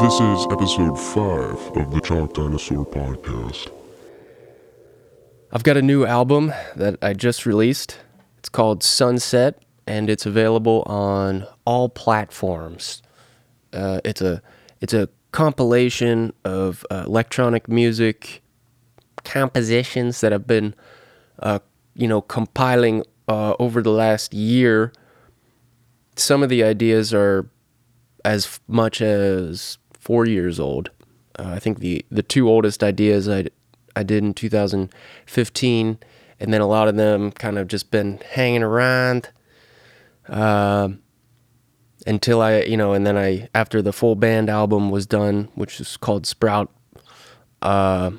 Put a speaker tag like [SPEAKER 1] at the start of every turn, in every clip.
[SPEAKER 1] This is episode 5 of the Chalk Dinosaur podcast.
[SPEAKER 2] I've got a new album that I just released. It's called Sunset, and it's available on all platforms. Uh, it's a it's a compilation of uh, electronic music compositions that I've been, uh, you know, compiling uh, over the last year. Some of the ideas are as much as four years old. Uh, I think the the two oldest ideas I I did in 2015, and then a lot of them kind of just been hanging around uh, until I you know, and then I after the full band album was done, which is called Sprout. Uh,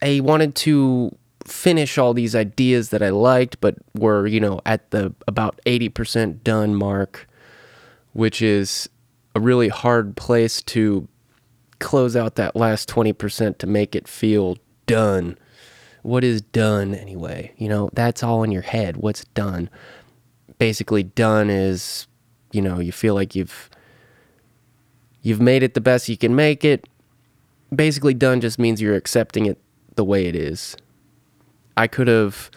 [SPEAKER 2] I wanted to finish all these ideas that I liked, but were you know at the about 80% done mark, which is a really hard place to close out that last 20% to make it feel done. What is done anyway? You know, that's all in your head. What's done? Basically done is, you know, you feel like you've you've made it the best you can make it. Basically done just means you're accepting it the way it is. I could have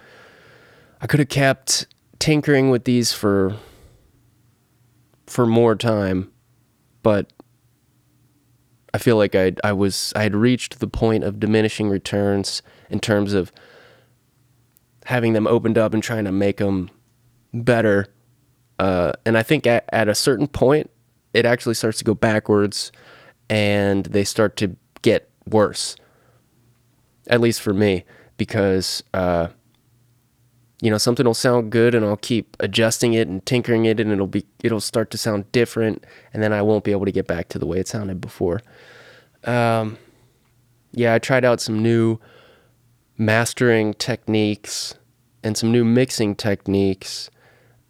[SPEAKER 2] I could have kept tinkering with these for for more time but I feel like I I was I had reached the point of diminishing returns in terms of having them opened up and trying to make them better. Uh, and I think at, at a certain point, it actually starts to go backwards, and they start to get worse. At least for me, because uh, you know something will sound good and I'll keep adjusting it and tinkering it and it'll be it'll start to sound different and then I won't be able to get back to the way it sounded before. Um, yeah, I tried out some new mastering techniques and some new mixing techniques.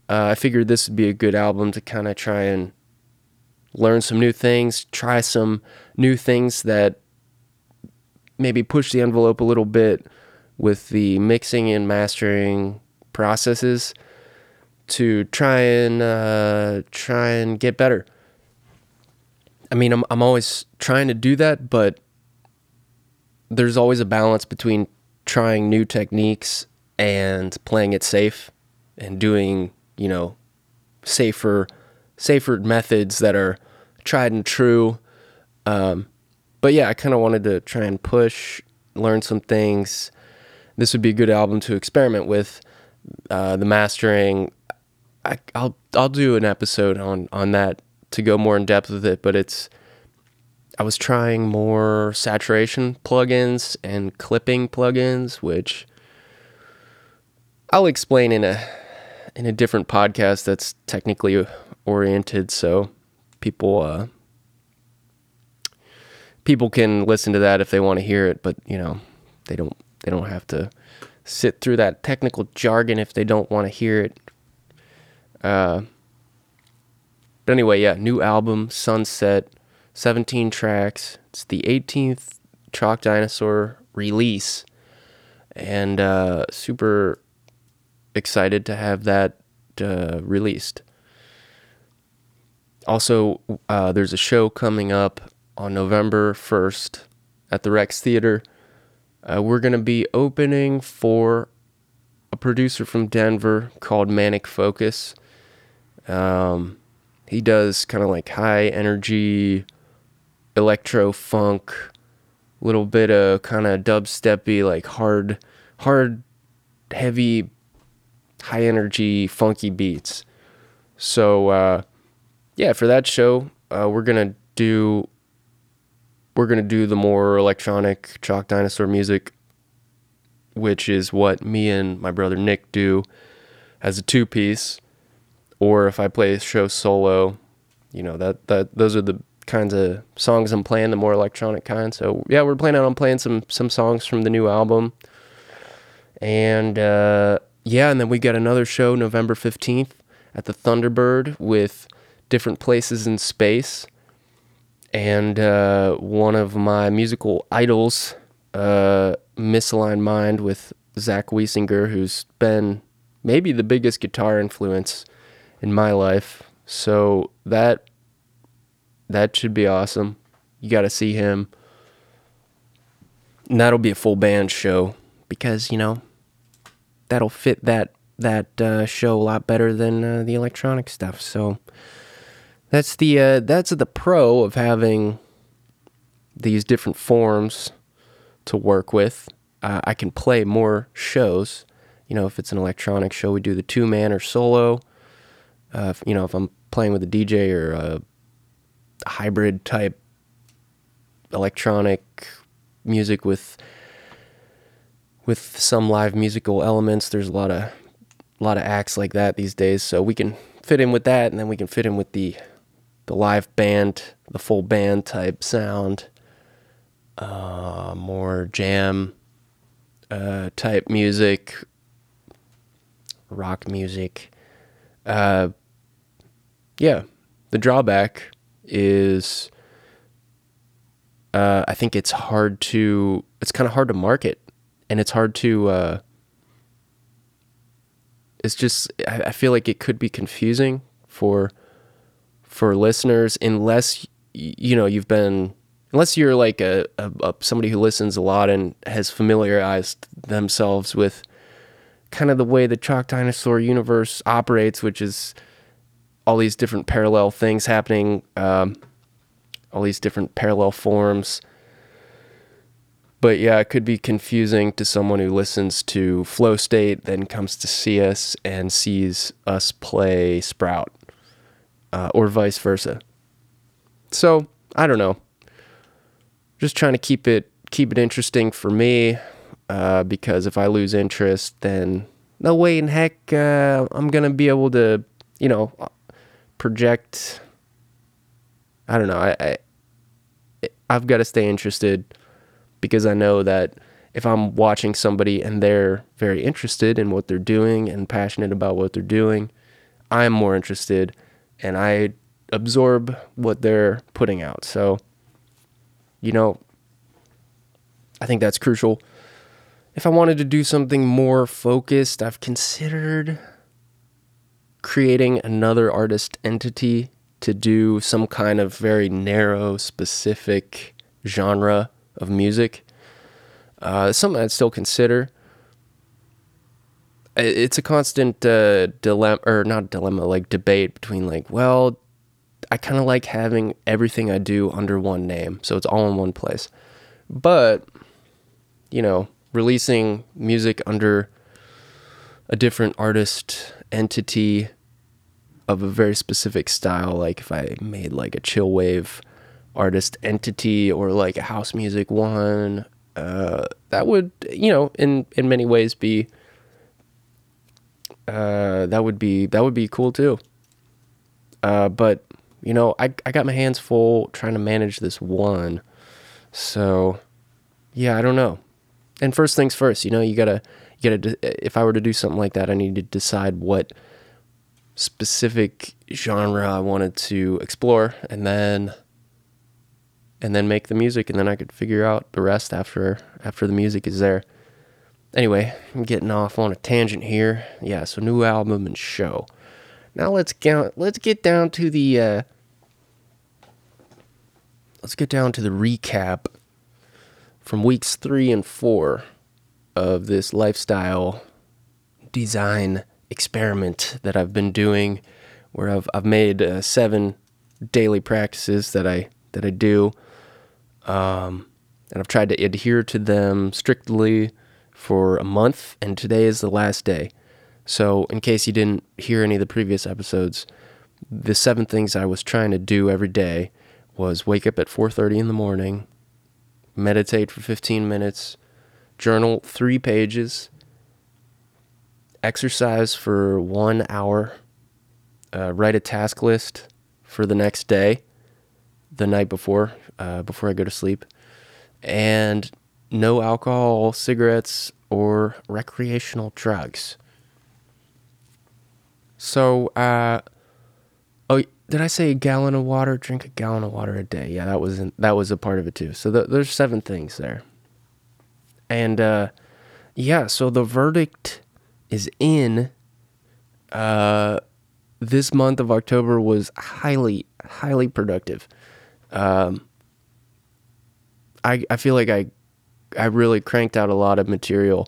[SPEAKER 2] Uh, I figured this would be a good album to kind of try and learn some new things, try some new things that maybe push the envelope a little bit with the mixing and mastering processes to try and uh, try and get better. I mean, I'm I'm always trying to do that, but there's always a balance between trying new techniques and playing it safe and doing, you know, safer safer methods that are tried and true. Um, but yeah, I kind of wanted to try and push, learn some things, this would be a good album to experiment with. Uh, the mastering, I, will I'll do an episode on on that to go more in depth with it. But it's I was trying more saturation plugins and clipping plugins, which I'll explain in a in a different podcast that's technically oriented, so people uh, people can listen to that if they want to hear it. But you know, they don't they don't have to sit through that technical jargon if they don't want to hear it. Uh, but anyway, yeah, new album, Sunset, 17 tracks. It's the 18th Chalk Dinosaur release. And uh, super excited to have that uh, released. Also, uh, there's a show coming up on November 1st at the Rex Theater uh, we're going to be opening for a producer from Denver called Manic Focus. Um, he does kind of like high energy electro funk, little bit of kind of dubsteppy, like hard, hard, heavy, high energy, funky beats. So, uh, yeah, for that show, uh, we're gonna do we're to do the more electronic chalk dinosaur music, which is what me and my brother Nick do as a two piece. Or if I play a show solo, you know, that, that those are the kinds of songs I'm playing, the more electronic kind. So yeah, we're planning on playing some some songs from the new album. And uh, yeah, and then we got another show November 15th at the Thunderbird with different places in space and uh, one of my musical idols, uh, Misaligned Mind, with Zach Wiesinger, who's been maybe the biggest guitar influence in my life. So that that should be awesome. You got to see him. And that'll be a full band show because, you know, that'll fit that that uh, show a lot better than uh, the electronic stuff. So that's the uh, that's the pro of having these different forms to work with. Uh, I can play more shows. You know, if it's an electronic show, we do the two man or solo. Uh, if, you know, if I'm playing with a DJ or a hybrid type electronic music with with some live musical elements, there's a lot of a lot of acts like that these days. So we can fit in with that, and then we can fit in with the the live band, the full band type sound, uh, more jam uh, type music, rock music. Uh, yeah, the drawback is uh, I think it's hard to it's kind of hard to market, and it's hard to. Uh, it's just I, feel like it could be confusing for for listeners unless you know you've been unless you're like a, a, a, somebody who listens a lot and has familiarized themselves with kind of the way the chalk dinosaur universe operates which is all these different parallel things happening um, all these different parallel forms but yeah, it could be confusing to someone who listens to Flow State, then comes to see us and sees us play Sprout, uh, or vice versa. So I don't know. Just trying to keep it keep it interesting for me, uh, because if I lose interest, then no way in heck uh, I'm gonna be able to, you know, project. I don't know. I, I I've got to stay interested because I know that if I'm watching somebody and they're very interested in what they're doing and passionate about what they're doing, I'm more interested and I absorb what they're putting out. So, you know, I think that's crucial. If I wanted to do something more focused, I've considered creating another artist entity to do some kind of very narrow, specific genre of music. Uh, something I'd still consider. It's a constant uh, dilemma, or not dilemma, like debate between like, well, I kind of like having everything I do under one name, so it's all in one place. But, you know, releasing music under a different artist entity of a very specific style, like if I made like a chill wave artist entity or like a house music one, uh, that would you know in in many ways be uh, that would be that would be cool too. Uh, but you know, I I got my hands full trying to manage this one, so yeah, I don't know. And first things first, you know, you gotta you gotta if I were to do something like that, I need to decide what specific genre I wanted to explore, and then and then make the music and then I could figure out the rest after after the music is there. Anyway, I'm getting off on a tangent here. Yeah, so new album and show. Now let's get let's get down to the uh, let's get down to the recap from weeks 3 and 4 of this lifestyle design experiment that I've been doing where I've I've made uh, 7 daily practices that I that I do um, and I've tried to adhere to them strictly for a month, and today is the last day. So, in case you didn't hear any of the previous episodes, the seven things I was trying to do every day was wake up at 4:30 in the morning, meditate for 15 minutes, journal 3 pages, exercise for 1 hour, uh, write a task list for the next day, the night before uh, before I go to sleep, and no alcohol, cigarettes, or recreational drugs. So, uh, oh, did I say a gallon of water? Drink a gallon of water a day. Yeah, that was in, that was a part of it too. So the, there's seven things there, and uh, yeah. So the verdict is in. Uh, this month of October was highly, highly productive. Um, I, I feel like I I really cranked out a lot of material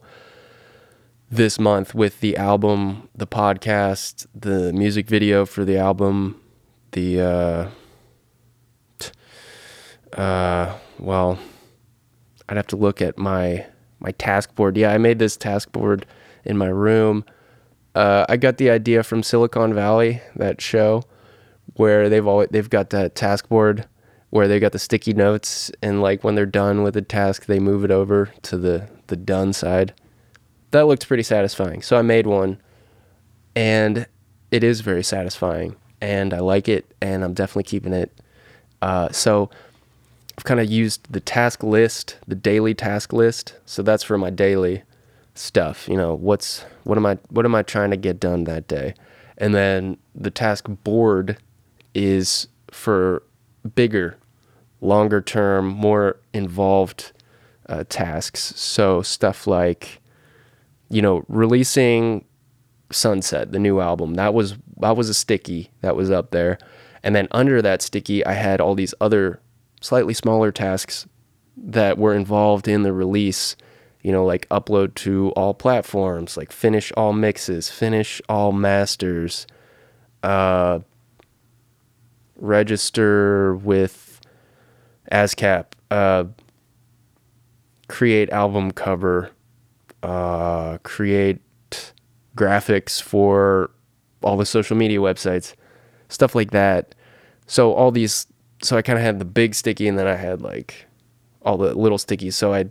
[SPEAKER 2] this month with the album, the podcast, the music video for the album, the uh uh well, I'd have to look at my my task board. Yeah, I made this task board in my room. Uh, I got the idea from Silicon Valley, that show, where they've always they've got that task board where they got the sticky notes and like when they're done with the task, they move it over to the the done side. That looked pretty satisfying. So I made one, and it is very satisfying, and I like it, and I'm definitely keeping it. Uh, so I've kind of used the task list, the daily task list. So that's for my daily stuff. You know, what's what am I what am I trying to get done that day? And then the task board is for bigger, longer term, more involved uh, tasks. So stuff like, you know, releasing Sunset, the new album. That was that was a sticky that was up there. And then under that sticky, I had all these other slightly smaller tasks that were involved in the release, you know, like upload to all platforms, like finish all mixes, finish all masters, uh, register with ASCAP, uh, create album cover, uh, create graphics for all the social media websites, stuff like that. So all these so I kind of had the big sticky and then I had like all the little stickies. So I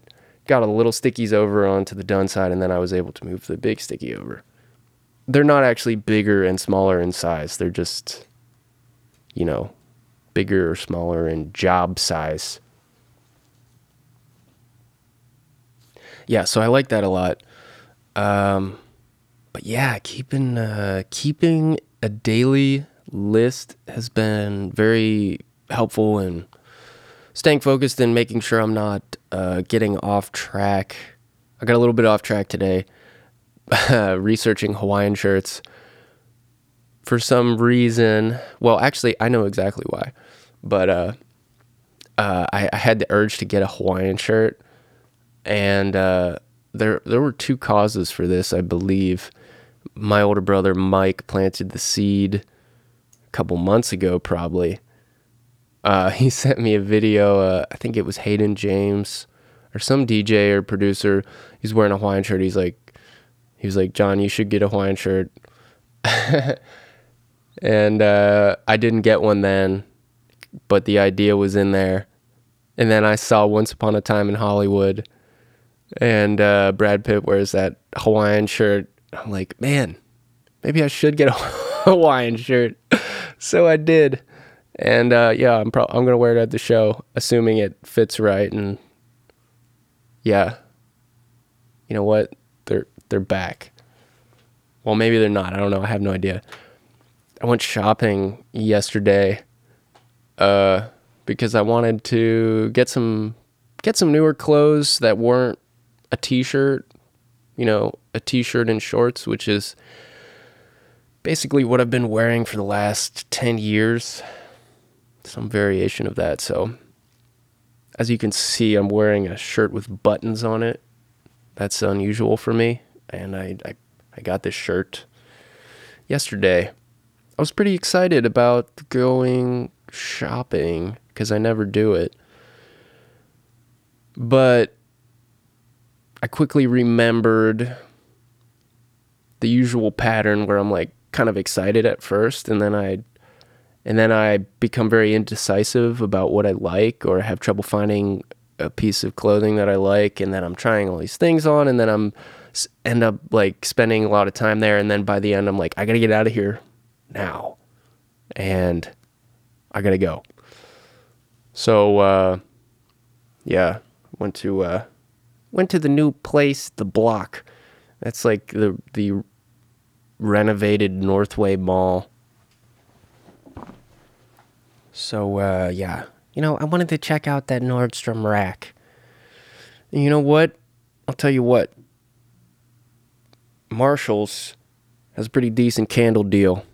[SPEAKER 2] got a little stickies over onto the done side and then I was able to move the big sticky over. They're not actually bigger and smaller in size. They're just, you know, bigger or smaller in job size. Yeah, so I like that a lot. Um, but yeah, keeping uh, keeping a daily list has been very helpful in staying focused and making sure I'm not uh, getting off track. I got a little bit off track today, researching Hawaiian shirts. For some reason, well, actually, I know exactly why, but uh, uh, I, I, had the urge to get a Hawaiian shirt, and uh, there there were two causes for this, I believe. My older brother Mike planted the seed a couple months ago, probably uh, he sent me a video. Uh, I think it was Hayden James or some DJ or producer. He's wearing a Hawaiian shirt. He's like, he was like, John, you should get a Hawaiian shirt. and uh, I didn't get one then, but the idea was in there. And then I saw Once Upon a Time in Hollywood, and uh, Brad Pitt wears that Hawaiian shirt. I'm like, man, maybe I should get a Hawaiian shirt. so I did and uh, yeah, I'm pro- I'm gonna wear it at the show, assuming it fits right. And yeah, you know what? They're they're back. Well, maybe they're not. I don't know. I have no idea. I went shopping yesterday, uh, because I wanted to get some get some newer clothes that weren't a t-shirt. You know, a t-shirt and shorts, which is basically what I've been wearing for the last ten years some variation of that. So, as you can see, I'm wearing a shirt with buttons on it. That's unusual for me, and I I, I got this shirt yesterday. I was pretty excited about going shopping because I never do it. But I quickly remembered the usual pattern where I'm like kind of excited at first and then I and then I become very indecisive about what I like or have trouble finding a piece of clothing that I like and then I'm trying all these things on and then I'm end up like spending a lot of time there and then by the end I'm like I got to get out of here now and I got to go. So uh yeah, went to uh went to the new place, the block. That's like the the renovated Northway Mall so uh, yeah, you know, I wanted to check out that Nordstrom rack. You know what? I'll tell you what. Marshalls has a pretty decent candle deal.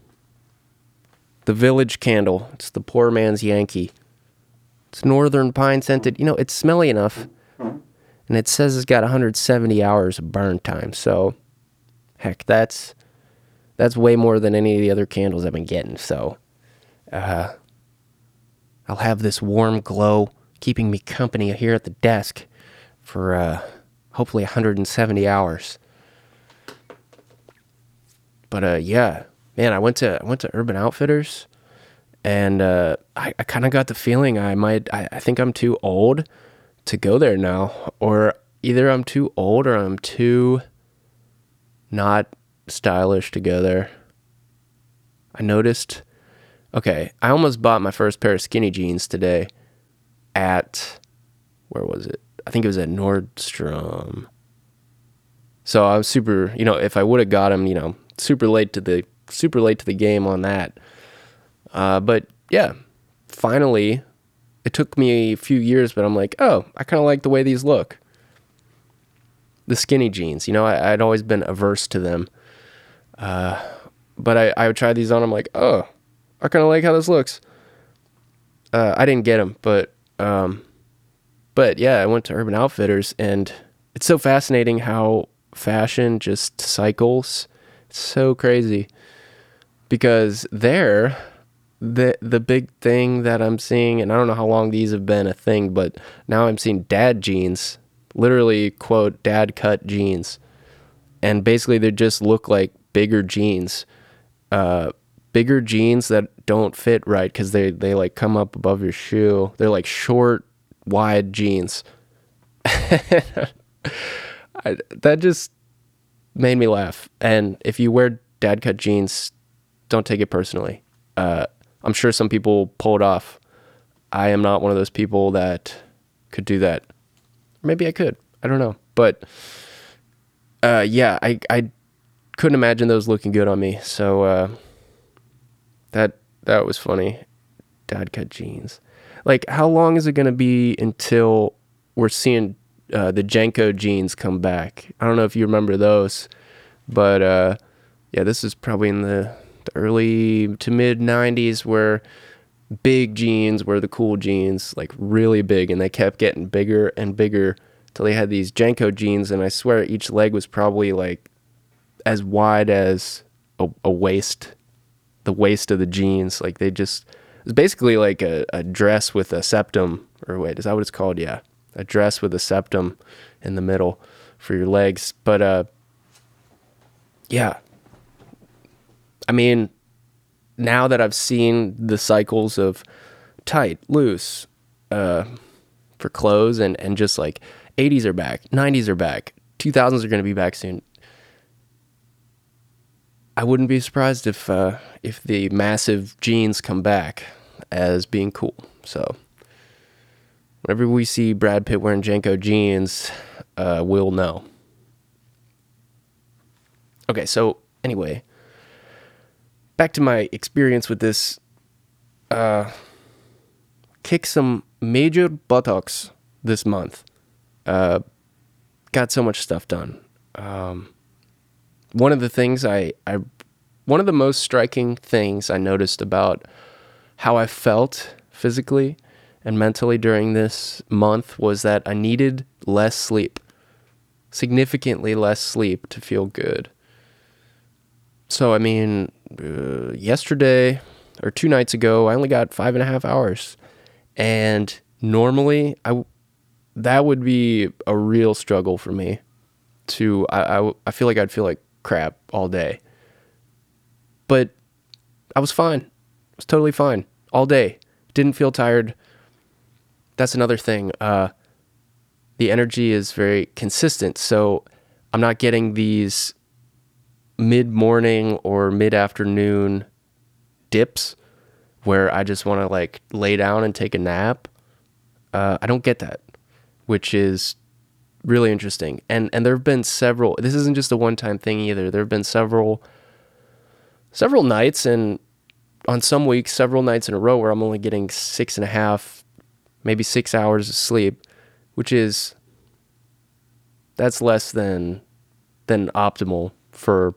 [SPEAKER 2] The Village Candle. It's the poor man's Yankee. It's northern pine scented. You know, it's smelly enough. And it says it's got 170 hours of burn time. So, heck, that's that's way more than any of the other candles I've been getting. So, uh, I'll have this warm glow keeping me company here at the desk for uh, hopefully 170 hours. But uh, yeah, man, I went to I went to Urban Outfitters, and uh, I, I kind of got the feeling I might I, I think I'm too old to go there now, or either I'm too old or I'm too not stylish to go there. I noticed. Okay, I almost bought my first pair of skinny jeans today at where was it? I think it was at Nordstrom. So I was super, you know, if I would have got them, you know, super late to the super late to the game on that. Uh, but yeah, finally, it took me a few years, but I'm like, oh, I kind of like the way these look. The skinny jeans, you know, I, would always been averse to them. Uh, but I, I would try these on. I'm like, oh, I kind of like how this looks. Uh, I didn't get them, but um, but yeah, I went to Urban Outfitters, and it's so fascinating how fashion just cycles. It's so crazy because there, the the big thing that I'm seeing, and I don't know how long these have been a thing, but now I'm seeing dad jeans, literally quote dad cut jeans, and basically they just look like bigger jeans, uh, bigger jeans that don't fit right because they they like come up above your shoe. They're like short, wide jeans. I, that just made me laugh. And if you wear dad cut jeans, don't take it personally. Uh, I'm sure some people pull it off. I am not one of those people that could do that. Maybe I could. I don't know. But uh, yeah, I I couldn't imagine those looking good on me. So uh, that that was funny. Dad cut jeans. Like, how long is it gonna be until we're seeing uh, the JNCO jeans come back? I don't know if you remember those, but uh, yeah, this is probably in the, the early to mid '90s where big jeans were the cool jeans, like really big, and they kept getting bigger and bigger till they had these JNCO jeans, and I swear each leg was probably like as wide as a, a waist the waist of the jeans. Like they just it's basically like a, a dress with a septum or wait, is that what it's called? Yeah. A dress with a septum in the middle for your legs. But uh yeah. I mean, now that I've seen the cycles of tight, loose, uh, for clothes and, and just like 80s are back, 90s are back, 2000s are going to be back soon. I wouldn't be surprised if uh, if the massive jeans come back as being cool. So whenever we see Brad Pitt wearing JNCO jeans, uh, we'll know. Okay, so anyway, back to my experience with this. Uh, kick some major buttocks this month. Uh, got so much stuff done. Um, one of the things I, I one of the most striking things I noticed about how I felt physically and mentally during this month was that I needed less sleep, significantly less sleep to feel good. So, I mean, uh, yesterday or two nights ago, I only got five and a half hours. And normally, I, that would be a real struggle for me to, I, I, I feel like I'd feel like crap all day. But I was fine. I was totally fine all day. Didn't feel tired. That's another thing. Uh, the energy is very consistent. So I'm not getting these mid morning or mid afternoon dips where I just want to like lay down and take a nap. Uh, I don't get that, which is really interesting. And and there have been several. This isn't just a one time thing either. There have been several several nights and on some weeks several nights in a row where I'm only getting six and a half, maybe six hours of sleep, which is that's less than than optimal for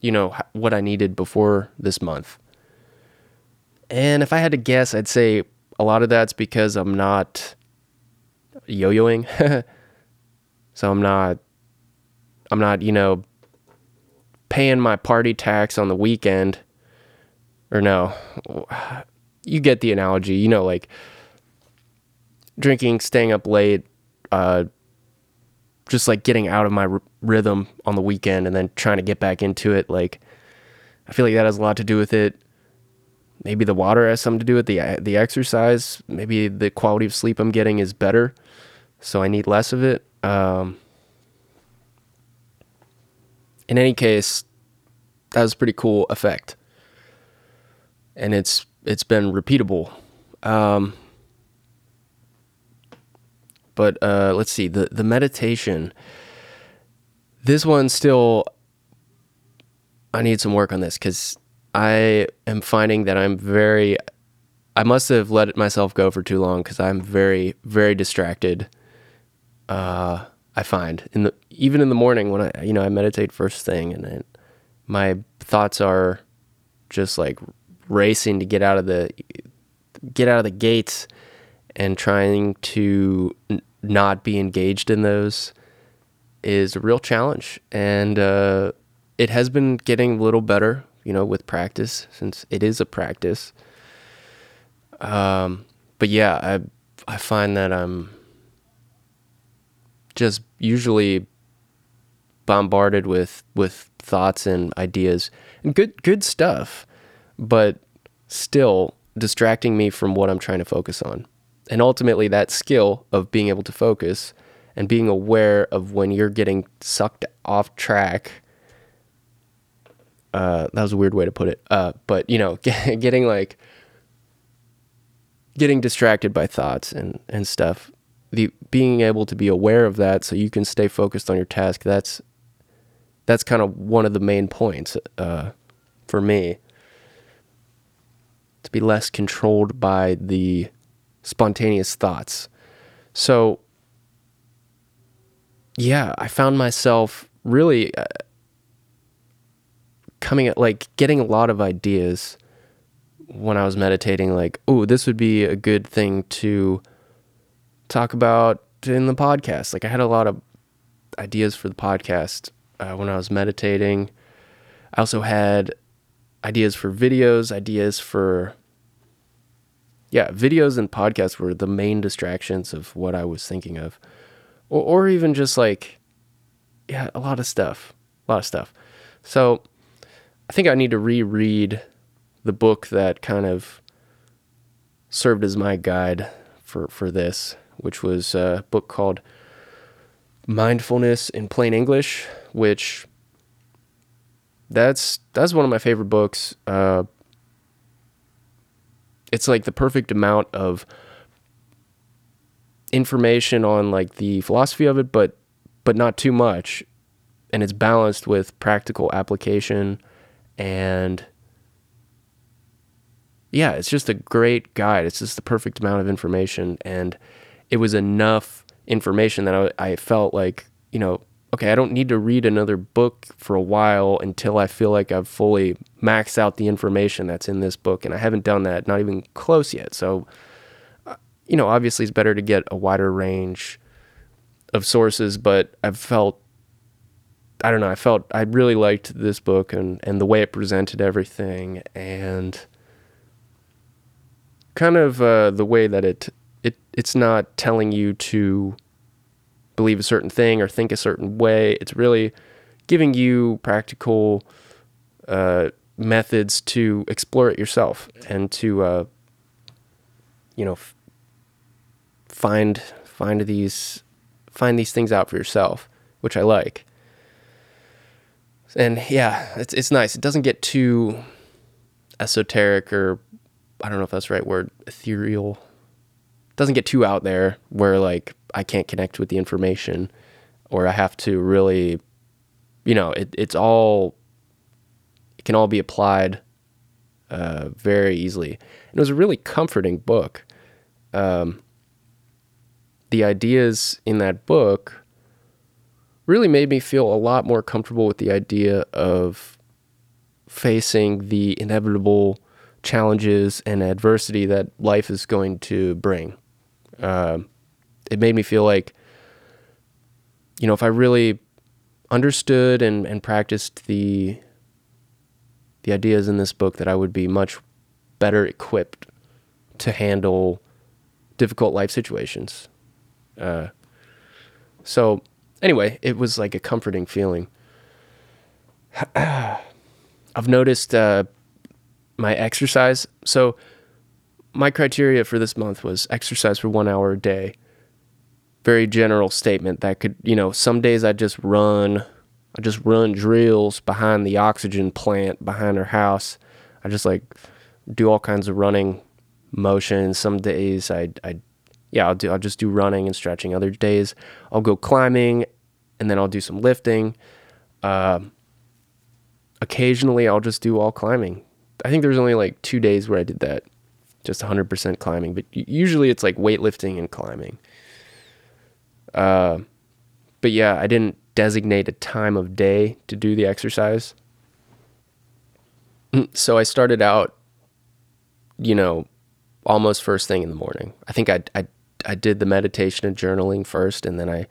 [SPEAKER 2] you know what I needed before this month. And if I had to guess, I'd say a lot of that's because I'm not yo-yoing. so I'm not I'm not, you know, paying my party tax on the weekend or no. You get the analogy, you know like drinking, staying up late, uh just like getting out of my r- rhythm on the weekend and then trying to get back into it like I feel like that has a lot to do with it maybe the water has something to do with the the exercise. Maybe the quality of sleep I'm getting is better, so I need less of it. Um, in any case, that was a pretty cool effect, and it's it's been repeatable. Um, but uh, let's see the the meditation. This one still, I need some work on this because I am finding that I'm very I must have let myself go for too long because I'm very, very distracted. Uh, I find in the even in the morning when I you know I meditate first thing and then my thoughts are just like racing to get out of the get out of the gates and trying to n- not be engaged in those is a real challenge and uh, it has been getting a little better you know, with practice, since it is a practice. Um, but yeah, I I find that I'm just usually bombarded with with thoughts and ideas and good good stuff, but still distracting me from what I'm trying to focus on. And ultimately that skill of being able to focus and being aware of when you're getting sucked off track uh, that was a weird way to put it. Uh, but you know, getting like getting distracted by thoughts and and stuff. The being able to be aware of that so you can stay focused on your task. That's that's kind of one of the main points uh, for me. To be less controlled by the spontaneous thoughts. So yeah, I found myself really uh, coming at like getting a lot of ideas when I was meditating, like, oh, this would be a good thing to talk about in the podcast. Like, I had a lot of ideas for the podcast uh, when I was meditating. I also had ideas for videos, ideas for, yeah, videos and podcasts were the main distractions of what I was thinking of. Or, or even just like, yeah, a lot of stuff, a lot of stuff. So, I think I need to reread the book that kind of served as my guide for, for this, which was a book called Mindfulness in Plain English, which that's that's one of my favorite books. Uh, it's like the perfect amount of information on like the philosophy of it, but but not too much, and it's balanced with practical application and yeah, it's just a great guide. It's just the perfect amount of information. And it was enough information that I, I felt like, you know, okay, I don't need to read another book for a while until I feel like I've fully maxed out the information that's in this book. And I haven't done that, not even close yet. So, uh, you know, obviously it's better to get a wider range of sources, but I've felt I don't know. I felt I really liked this book and and the way it presented everything and kind of uh, the way that it it it's not telling you to believe a certain thing or think a certain way. It's really giving you practical uh, methods to explore it yourself and to uh, you know f- find find these find these things out for yourself, which I like and yeah, it's it's nice. It doesn't get too esoteric or I don't know if that's the right word, ethereal. Doesn't get too out there where like I can't connect with the information or I have to really you know, it, it's all it can all be applied uh, very easily. And it was a really comforting book. Um, the ideas in that book really made me feel a lot more comfortable with the idea of facing the inevitable challenges and adversity that life is going to bring. Uh, it made me feel like, you know, if I really understood and, and practiced the the ideas in this book, that I would be much better equipped to handle difficult life situations. Uh, so, anyway, it was like a comforting feeling. I've noticed uh, my exercise. So, my criteria for this month was exercise for one hour a day. Very general statement that could, you know, some days I just run, I just run drills behind the oxygen plant behind our house. I just like do all kinds of running motions. Some days I, I, yeah, I'll do, I'll just do running and stretching. Other days I'll go climbing and then I'll do some lifting. Uh, occasionally I'll just do all climbing. I think there's only like two days where I did that, just 100% climbing. But usually it's like weightlifting and climbing. Uh, but yeah, I didn't designate a time of day to do the exercise. So I started out, you know, almost first thing in the morning. I think I, I, I did the meditation and journaling first, and then I,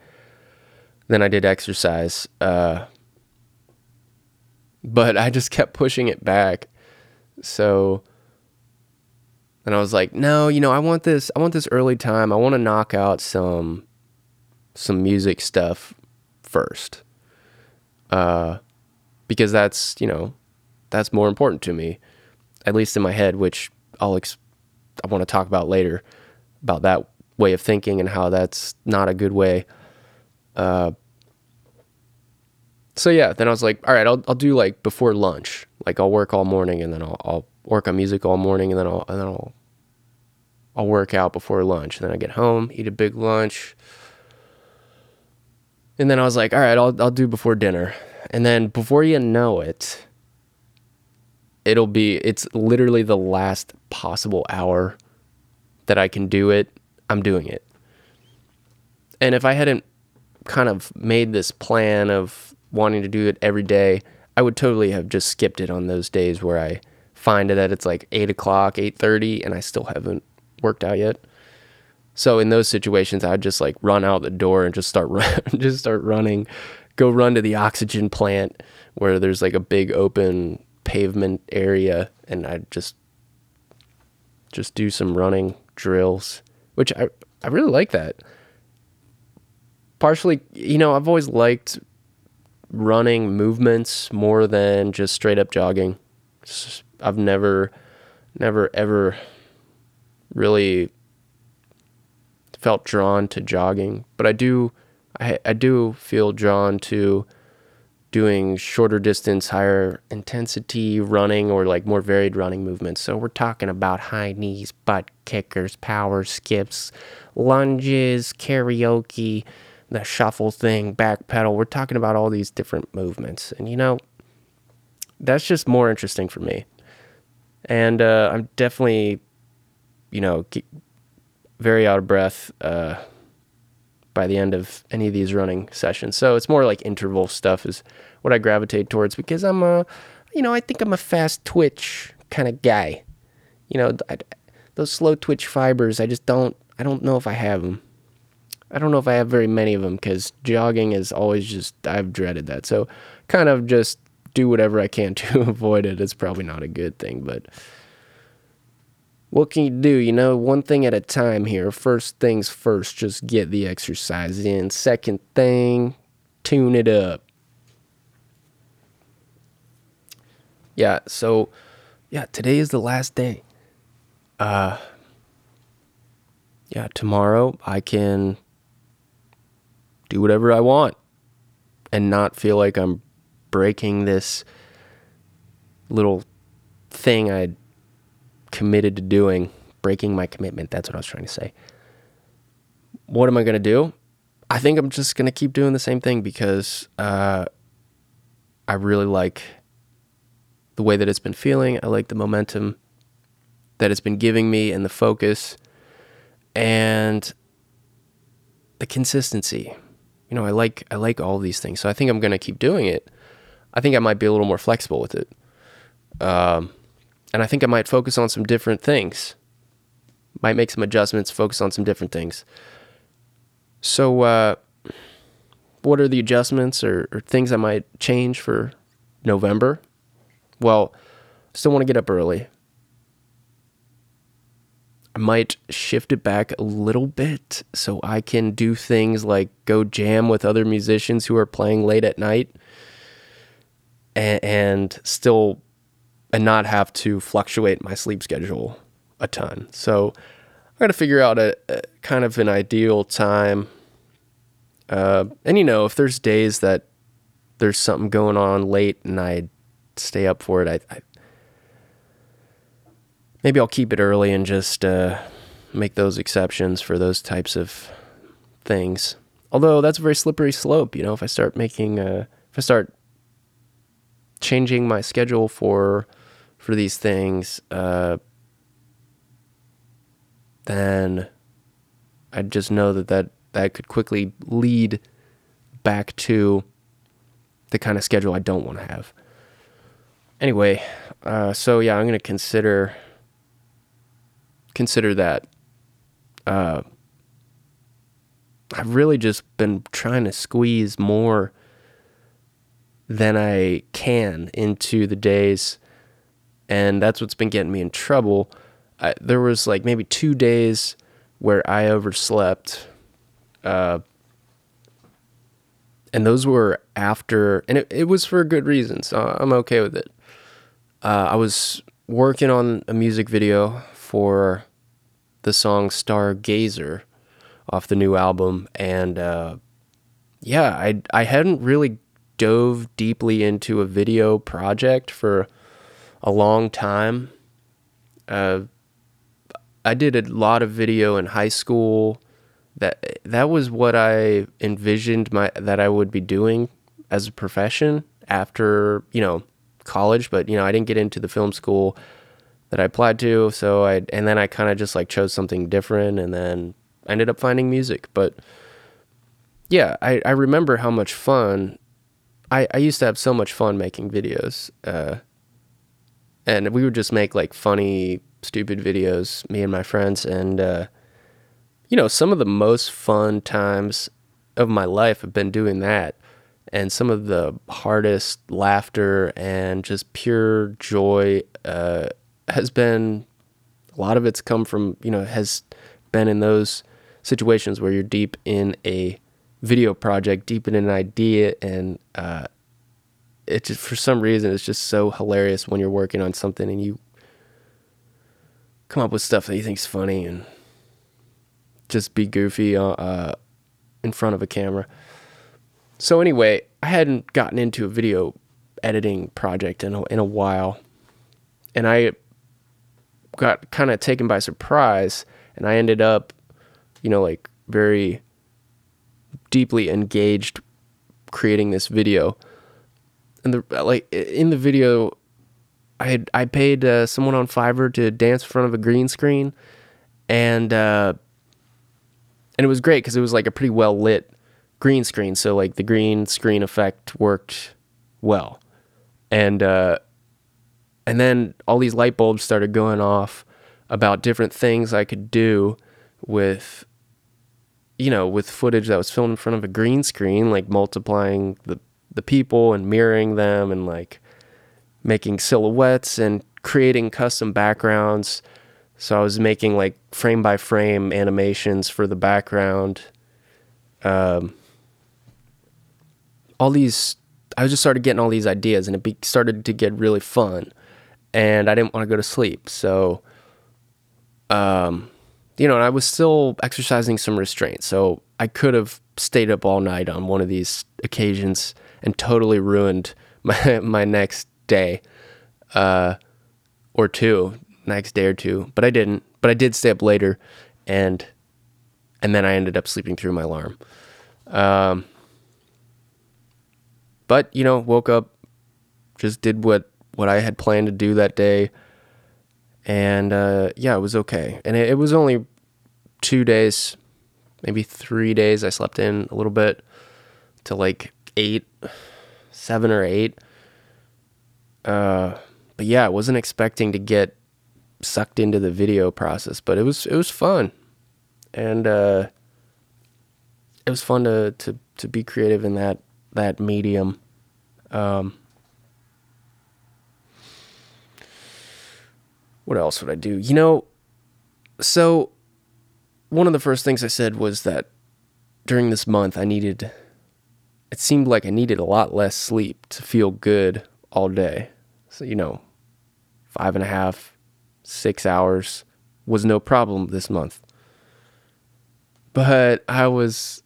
[SPEAKER 2] then I did exercise. Uh, but I just kept pushing it back. So and I was like, no, you know, I want this I want this early time. I want to knock out some some music stuff first. Uh because that's, you know, that's more important to me at least in my head, which I'll ex- I want to talk about later about that way of thinking and how that's not a good way. Uh so yeah, then I was like, all right, I'll I'll do like before lunch. Like I'll work all morning and then I'll I'll work on music all morning and then I'll and then I'll I'll work out before lunch. And then I get home, eat a big lunch. And then I was like, all right, I'll I'll do before dinner. And then before you know it, it'll be it's literally the last possible hour that I can do it. I'm doing it. And if I hadn't kind of made this plan of wanting to do it every day, I would totally have just skipped it on those days where I find that it's like eight o'clock, eight thirty, and I still haven't worked out yet. So in those situations, I'd just like run out the door and just start run, just start running, go run to the oxygen plant where there's like a big open pavement area, and I'd just just do some running drills, which I I really like that. Partially, you know, I've always liked running movements more than just straight up jogging. I've never, never, ever really felt drawn to jogging, but I do, I, I do feel drawn to doing shorter distance, higher intensity running or like more varied running movements. So we're talking about high knees, butt kickers, power skips, lunges, karaoke, the shuffle thing, back pedal. We're talking about all these different movements. And you know, that's just more interesting for me. And uh, I'm definitely, you know, very out of breath uh, by the end of any of these running sessions. So it's more like interval stuff is what I gravitate towards because I'm a, you know, I think I'm a fast twitch kind of guy. You know, I, those slow twitch fibers, I just don't, I don't know if I have them. I don't know if I have very many of them because jogging is always just, I've dreaded that. So kind of just do whatever I can to avoid it. It's probably not a good thing, but what can you do? You know, one thing at a time here. First things first, just get the exercise in. Second thing, tune it up. Yeah, so yeah, today is the last day. Uh yeah, tomorrow I can do whatever I want and not feel like I'm breaking this little thing I committed to doing, breaking my commitment. That's what I was trying to say. What am I going to do? I think I'm just going to keep doing the same thing because uh, I really like the way that it's been feeling. I like the momentum that it's been giving me and the focus and the consistency you know, I like I like all these things. So I think I'm gonna keep doing it. I think I might be a little more flexible with it. Um, and I think I might focus on some different things. Might make some adjustments, focus on some different things. So, uh, what are the adjustments or, or things I might change for November? Well, still want to get up early. I might shift it back a little bit so I can do things like go jam with other musicians who are playing late at night and, and still and not have to fluctuate my sleep schedule a ton. So I got to figure out a, a, kind of an ideal time. Uh, and you know, if there's days that there's something going on late and I stay up for it, I, I maybe I'll keep it early and just uh, make those exceptions for those types of things. Although that's a very slippery slope, you know. If I start making, uh, if I start changing my schedule for for these things, uh, then I just know that, that that could quickly lead back to the kind of schedule I don't want to have. Anyway, uh, so yeah, I'm gonna consider consider that. Uh, I've really just been trying to squeeze more than I can into the days, and that's what's been getting me in trouble. I, there was like maybe two days where I overslept, uh, and those were after, and it, it was for good reason, so I'm okay with it. Uh, I was working on a music video for the song Stargazer off the new album. And uh, yeah, I, I hadn't really dove deeply into a video project for a long time. Uh, I did a lot of video in high school. That that was what I envisioned my that I would be doing as a profession after you know college. But you know I didn't get into the film school that I applied to. So I and then I kind of just like chose something different, and then ended up finding music. But yeah, I I remember how much fun I I used to have so much fun making videos. Uh, and we would just make like funny, stupid videos, me and my friends, and uh, you know, some of the most fun times of my life have been doing that. And some of the hardest laughter and just pure joy uh, has been a lot of it's come from you know has been in those situations where you're deep in a video project, deep in an idea, and uh, it just for some reason it's just so hilarious when you're working on something and you come up with stuff that you think's funny and just be goofy uh, uh, in front of a camera. So anyway, I hadn't gotten into a video editing project in a, in a while, and I got kind of taken by surprise and I ended up, you know, like very deeply engaged creating this video. And the like in the video I had I paid uh, someone on Fiverr to dance in front of a green screen and uh, and it was great cuz it was like a pretty well lit green screen so like the green screen effect worked well. And uh, and then all these light bulbs started going off about different things I could do with you know, with footage that was filmed in front of a green screen, like multiplying the the people and mirroring them and like making silhouettes and creating custom backgrounds. So I was making like frame by frame animations for the background. Um, all these, I just started getting all these ideas and it be, started to get really fun and I didn't want to go to sleep. So, um, you know, and I was still exercising some restraint. So I could have stayed up all night on one of these occasions and totally ruined my my next day, uh, or two, next day or two. But I didn't. But I did stay up later, and and then I ended up sleeping through my alarm. Um, but you know, woke up, just did what what I had planned to do that day. And uh, yeah, it was okay. And it, it, was only two days, maybe three days. I slept in a little bit to like eight, seven or eight. Uh, but yeah, I wasn't expecting to get sucked into the video process, but it was it was fun, and uh, it was fun to to to be creative in that that medium. Um, what else would I do? You know, so one of the first things I said was that during this month I needed it seemed like I needed a lot less sleep to feel good all day. So, you know, five and a half, six hours was no problem this month. But I was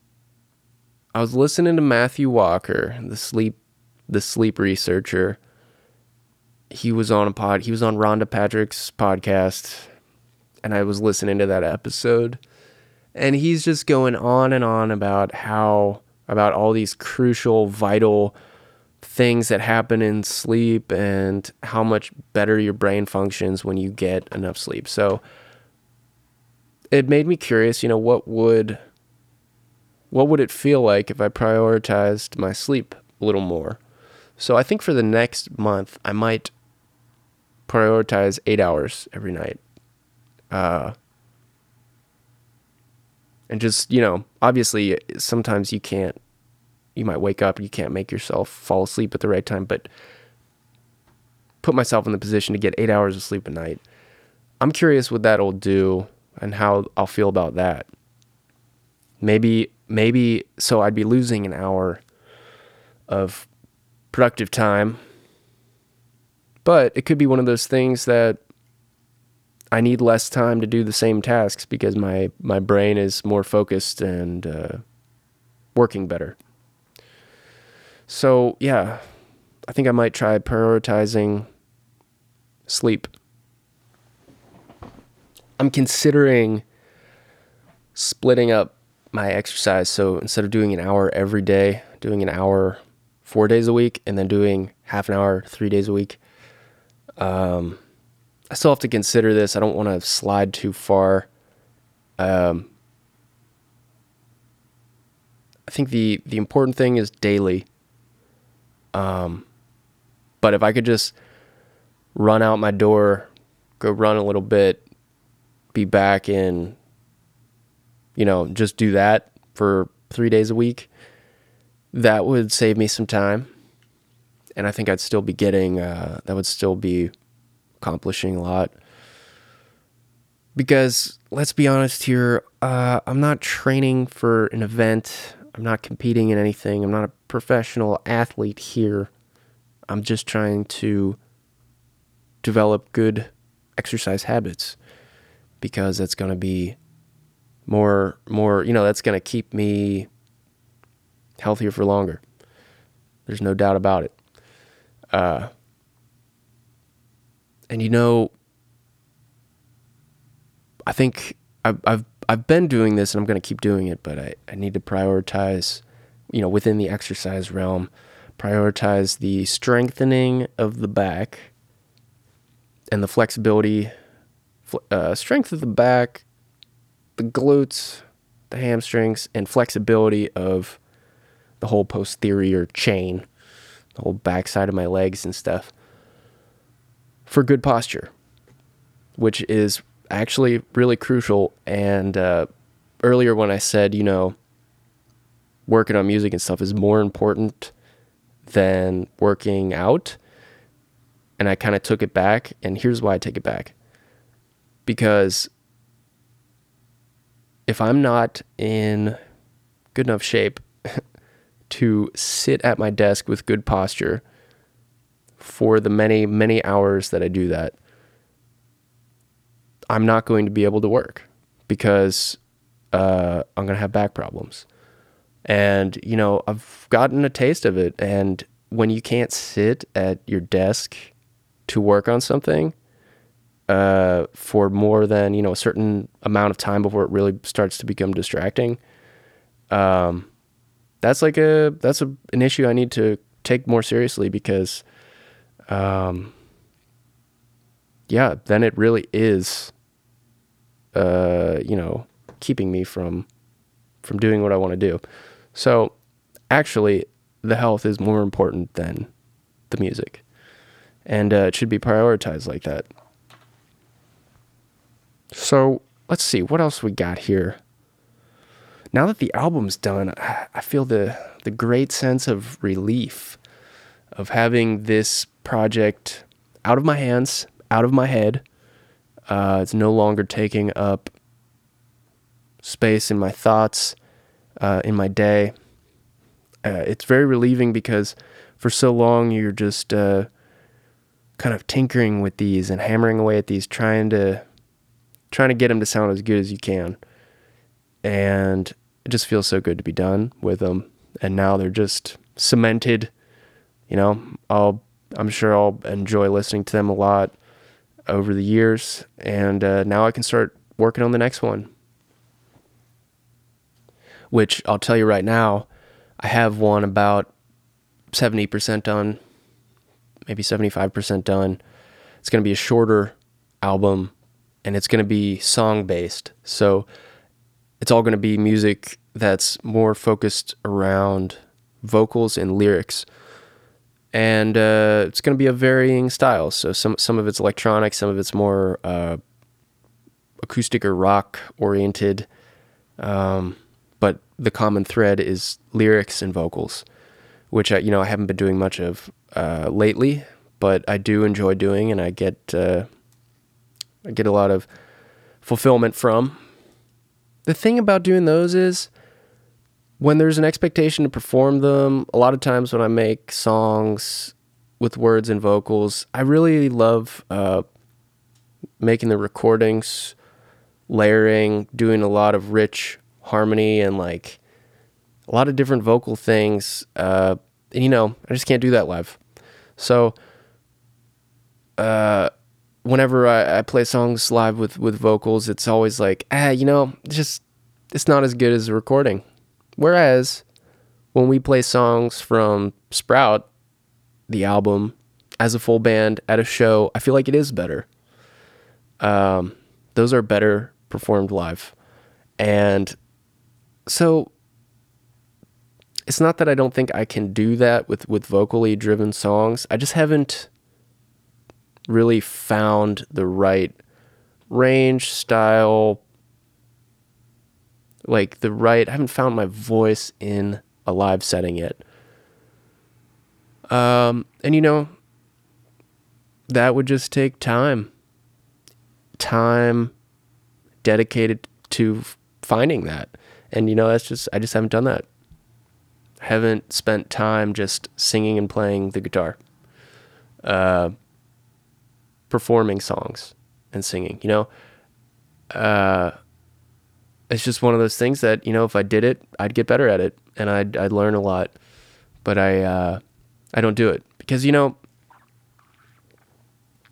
[SPEAKER 2] I was listening to Matthew Walker, the sleep the sleep researcher. He was on a pod he was on Rhonda Patrick's podcast and I was listening to that episode and he's just going on and on about how about all these crucial vital things that happen in sleep and how much better your brain functions when you get enough sleep. So it made me curious, you know, what would what would it feel like if I prioritized my sleep a little more? So I think for the next month I might prioritize 8 hours every night. Uh and just you know obviously sometimes you can't you might wake up you can't make yourself fall asleep at the right time but put myself in the position to get eight hours of sleep a night i'm curious what that'll do and how i'll feel about that maybe maybe so i'd be losing an hour of productive time but it could be one of those things that I need less time to do the same tasks because my my brain is more focused and uh, working better. So yeah, I think I might try prioritizing sleep. I'm considering splitting up my exercise. So instead of doing an hour every day, doing an hour four days a week, and then doing half an hour three days a week. Um, I still have to consider this. I don't want to slide too far. Um, I think the the important thing is daily. Um, but if I could just run out my door, go run a little bit, be back in, you know, just do that for three days a week, that would save me some time. And I think I'd still be getting, uh, that would still be accomplishing a lot. Because let's be honest here, uh, I'm not training for an event. I'm not competing in anything. I'm not a professional athlete here. I'm just trying to develop good exercise habits because that's going to be more more you know that's going to keep me healthier for longer there's no doubt about it uh, and you know, I think I've I've I've been doing this and I'm going to keep doing it, but I, I need to prioritize, you know, within the exercise realm, prioritize the strengthening of the back and the flexibility, uh, strength of the back, the glutes, the hamstrings, and flexibility of the whole posterior chain, the whole backside of my legs and stuff for good posture, which is actually really crucial. And uh, earlier, when I said, you know, working on music and stuff is more important than working out, and I kind of took it back. And here's why I take it back because if I'm not in good enough shape to sit at my desk with good posture, for the many, many hours that I do that, I'm not going to be able to work because uh, I'm going to have back problems. And, you know, I've gotten a taste of it. And when you can't sit at your desk to work on something uh, for more than, you know, a certain amount of time before it really starts to become distracting, um, that's like a, that's a, an issue I need to take more seriously because um, yeah, then it really is, uh, you know, keeping me from from doing what I want to do. So, actually, the health is more important than the music. and uh, it should be prioritized like that. So let's see what else we got here. Now that the album's done, I feel the the great sense of relief of having this project out of my hands, out of my head. Uh, it's no longer taking up space in my thoughts, uh, in my day. Uh, it's very relieving because for so long you're just uh, kind of tinkering with these and hammering away at these, trying to trying to get them to sound as good as you can. And it just feels so good to be done with them. And now they're just cemented. You know, I'll I'm sure I'll enjoy listening to them a lot over the years. And uh, now I can start working on the next one. Which I'll tell you right now, I have one about 70% done, maybe 75% done. It's going to be a shorter album and it's going to be song based. So it's all going to be music that's more focused around vocals and lyrics. And uh, it's going to be a varying style. So some some of it's electronic, some of it's more uh, acoustic or rock oriented. Um, but the common thread is lyrics and vocals, which I, you know I haven't been doing much of uh, lately, but I do enjoy doing, and I get uh, I get a lot of fulfillment from. The thing about doing those is when there's an expectation to perform them, a lot of times when I make songs with words and vocals, I really love uh, making the recordings, layering, doing a lot of rich harmony and like a lot of different vocal things. Uh, and you know, I just can't do that live. So, uh, whenever I, I, play songs live with with vocals, it's always like, ah, you know, just it's not as good as a recording. Whereas when we play songs from Sprout, the album, as a full band at a show, I feel like it is better. Um, those are better performed live, and so it's not that I don't think I can do that with with vocally driven songs. I just haven't really found the right range, style, like the right, I haven't found my voice in a live setting yet. Um, and you know, that would just take time. Time dedicated to finding that. And you know, that's just, I just haven't done that. Haven't spent time just singing and playing the guitar. Uh, performing songs and singing, you know? Uh, it's just one of those things that, you know, if I did it, I'd get better at it and I'd, I'd learn a lot. But I, uh, I don't do it because, you know,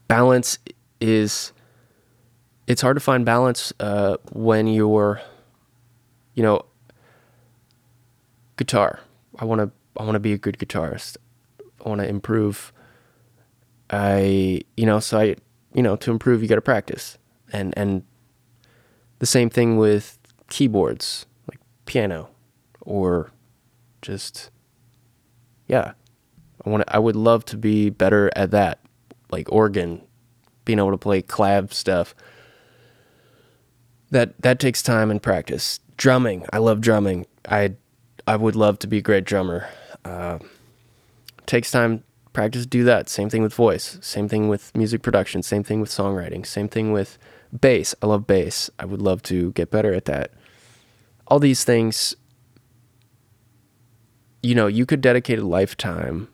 [SPEAKER 2] balance is, it's hard to find balance uh, when you're, you know, guitar. I want to, I want to be a good guitarist. I want to improve I, you know, so I, you know, to improve, you got to practice. And, and the same thing with keyboards, like piano or just, yeah. I want I would love to be better at that, like organ, being able to play clav stuff. That, that takes time and practice. Drumming. I love drumming. I, I would love to be a great drummer. Uh, takes time practice do that. Same thing with voice. Same thing with music production. Same thing with songwriting. Same thing with bass. I love bass. I would love to get better at that. All these things, you know, you could dedicate a lifetime,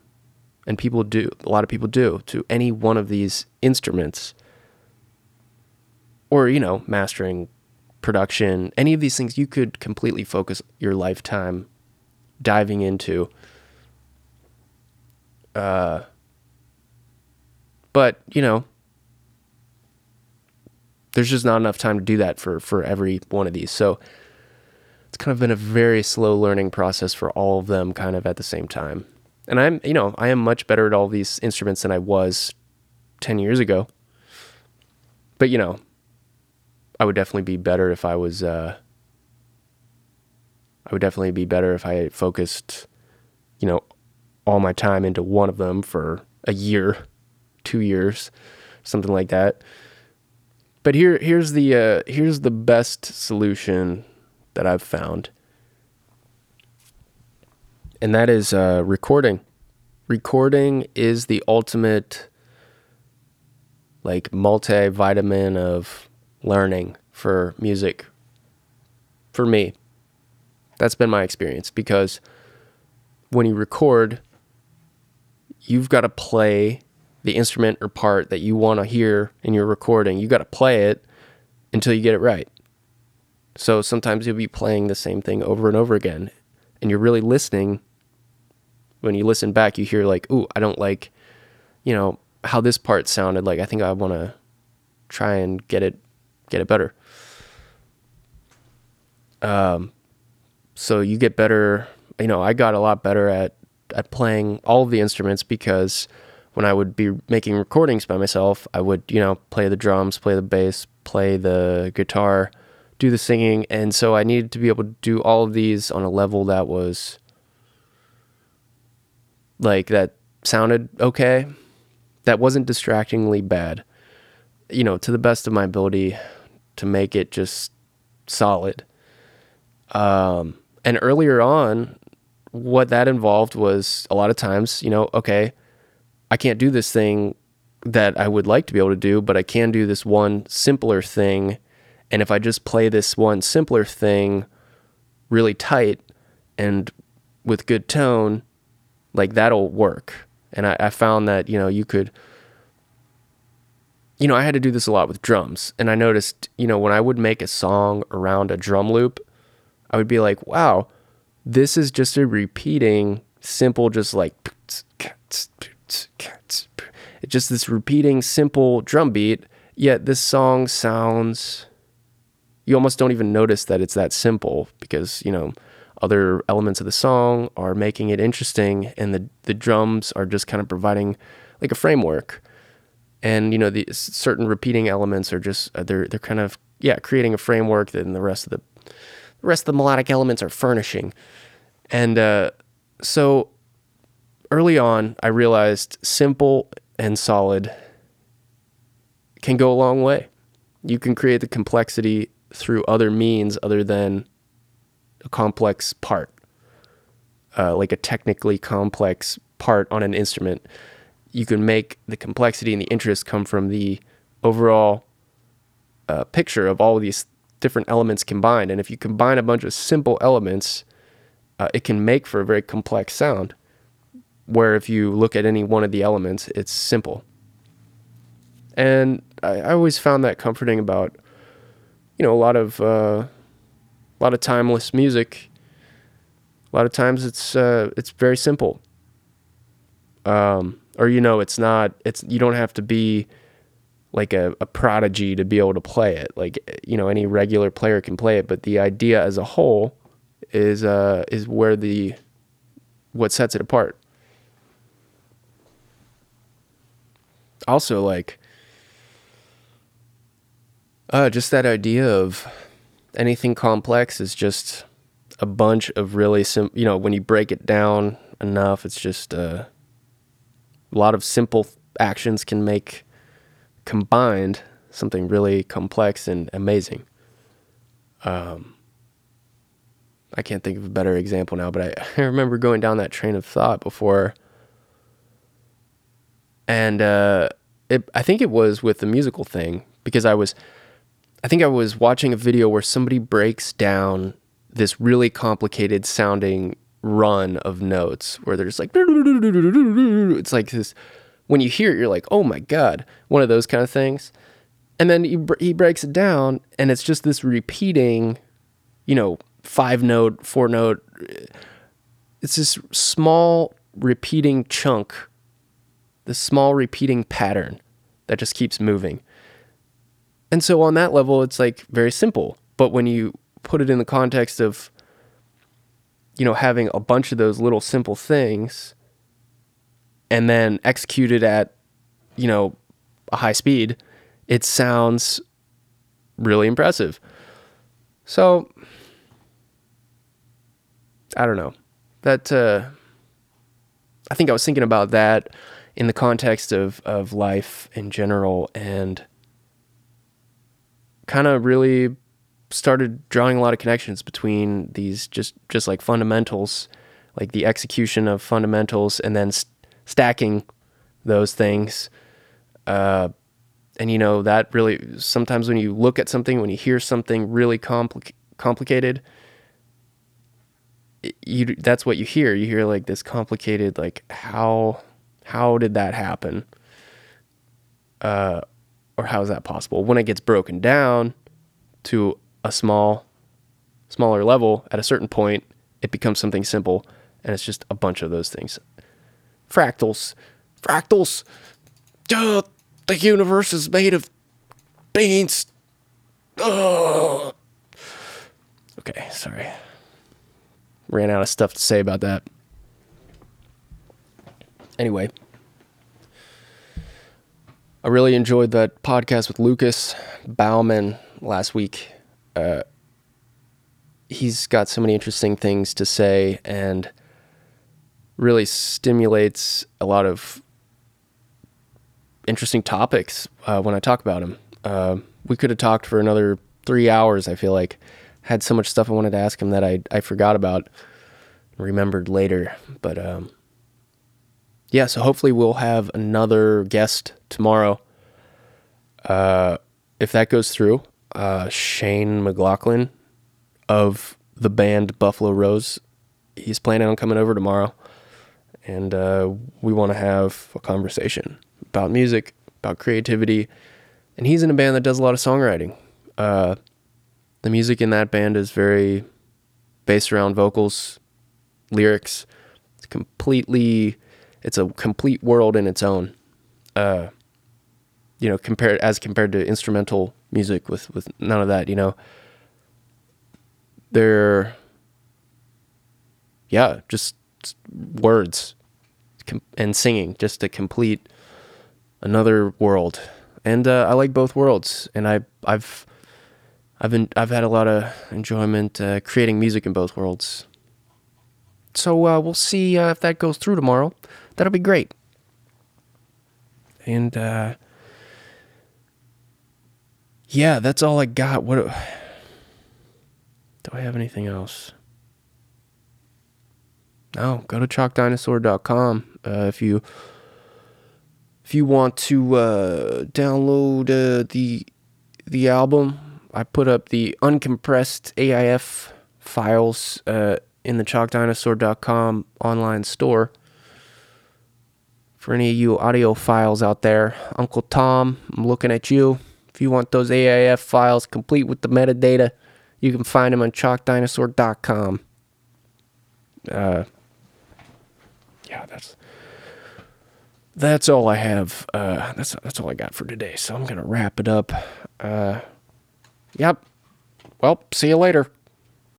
[SPEAKER 2] and people do, a lot of people do, to any one of these instruments. Or, you know, mastering, production, any of these things you could completely focus your lifetime diving into uh, but you know, there's just not enough time to do that for for every one of these. So it's kind of been a very slow learning process for all of them, kind of at the same time. And I'm, you know, I am much better at all these instruments than I was ten years ago. But you know, I would definitely be better if I was. Uh, I would definitely be better if I focused, you know, all my time into one of them for a year, two years, something like that. But here, here's the uh, here's the best solution that I've found, and that is uh, recording. Recording is the ultimate like multivitamin of learning for music. For me, that's been my experience because when you record, you've got to play the instrument or part that you want to hear in your recording. You've got to play it until you get it right. So sometimes you'll be playing the same thing over and over again, and you're really listening. When you listen back, you hear like, "Ooh, I don't like, you know, how this part sounded. Like I think I want to try and get it get it better." Um, so you get better. You know, I got a lot better at at playing all of the instruments because when I would be making recordings by myself, I would you know play the drums, play the bass, play the guitar, do the singing, and so I needed to be able to do all of these on a level that was like that sounded okay, that wasn't distractingly bad, you know, to the best of my ability to make it just solid. Um, and earlier on, what that involved was a lot of times, you know, okay, I can't do this thing that I would like to be able to do, but I can do this one simpler thing. And if I just play this one simpler thing really tight and with good tone, like that'll work. And I, I found that, you know, you could, you know, I had to do this a lot with drums. And I noticed, you know, when I would make a song around a drum loop, I would be like, wow, this is just a repeating simple, just like, it's just this repeating simple drum beat. Yet this song sounds, you almost don't even notice that it's that simple because, you know, other elements of the song are making it interesting and the, the drums are just kind of providing like a framework and you know the certain repeating elements are just uh, they're they're kind of yeah creating a framework that the rest of the the rest of the melodic elements are furnishing. And uh, so early on, I realized simple and solid can go a long way. You can create the complexity through other means other than a complex part, uh, like a technically complex part on an instrument. You can make the complexity and the interest come from the overall uh, picture of all of these different elements combined. And if you combine a bunch of simple elements, uh, it can make for a very complex sound. Where if you look at any one of the elements, it's simple. And I, I always found that comforting about, you know, a lot of uh, a lot of timeless music. A lot of times it's uh, it's very simple. Um, or you know, it's not. It's you don't have to be like a, a prodigy to be able to play it. Like you know, any regular player can play it, but the idea as a whole is uh is where the what sets it apart. Also, like uh, just that idea of anything complex is just a bunch of really sim. You know, when you break it down enough, it's just uh, a lot of simple actions can make combined something really complex and amazing. Um, I can't think of a better example now, but I, I remember going down that train of thought before. And uh, it, I think it was with the musical thing because I was, I think I was watching a video where somebody breaks down this really complicated sounding run of notes where they're just like, it's like this when you hear it, you're like, oh my God, one of those kind of things. And then he, he breaks it down, and it's just this repeating, you know, five note, four note. It's this small repeating chunk, this small repeating pattern that just keeps moving. And so on that level, it's like very simple. But when you put it in the context of, you know, having a bunch of those little simple things and then executed at, you know, a high speed, it sounds really impressive. So, I don't know. That, uh, I think I was thinking about that in the context of of life in general and kind of really started drawing a lot of connections between these just just like fundamentals like the execution of fundamentals and then st- stacking those things. Uh, and you know that really sometimes when you look at something when you hear something really compli- complicated it- you that's what you hear. You hear like this complicated like how how did that happen? Uh, or how is that possible? When it gets broken down to a small smaller level at a certain point it becomes something simple and it's just a bunch of those things. Fractals. Fractals. Duh, the universe is made of beans. Ugh. okay sorry. Ran out of stuff to say about that. Anyway I really enjoyed that podcast with Lucas Bauman last week. Uh, he's got so many interesting things to say and really stimulates a lot of interesting topics uh, when I talk about him. Uh, we could have talked for another three hours, I feel like. Had so much stuff I wanted to ask him that I, I forgot about, remembered later. But um, yeah, so hopefully we'll have another guest tomorrow. Uh, if that goes through, uh, Shane McLaughlin of the band Buffalo Rose, he's planning on coming over tomorrow, and uh, we want to have a conversation about music, about creativity, and he's in a band that does a lot of songwriting. Uh, the music in that band is very based around vocals, lyrics. It's completely it's a complete world in its own. Uh, you know, compared as compared to instrumental music with with none of that. You know, they're yeah, just words and singing, just a complete another world. And uh, I like both worlds, and I I've I've been I've had a lot of enjoyment uh, creating music in both worlds. So uh, we'll see uh, if that goes through tomorrow. That'll be great. And uh, yeah, that's all I got. What do I have anything else? No, go to chalkdinosaur.com uh, if you if you want to uh, download uh, the the album. I put up the uncompressed AIF files uh, in the chalkdinosaur.com online store. For any of you audiophiles out there, Uncle Tom, I'm looking at you. If you want those AIF files complete with the metadata, you can find them on chalkdinosaur.com. Uh, yeah, that's that's all I have. Uh, that's that's all I got for today. So I'm gonna wrap it up. Uh, yep. Well, see you later.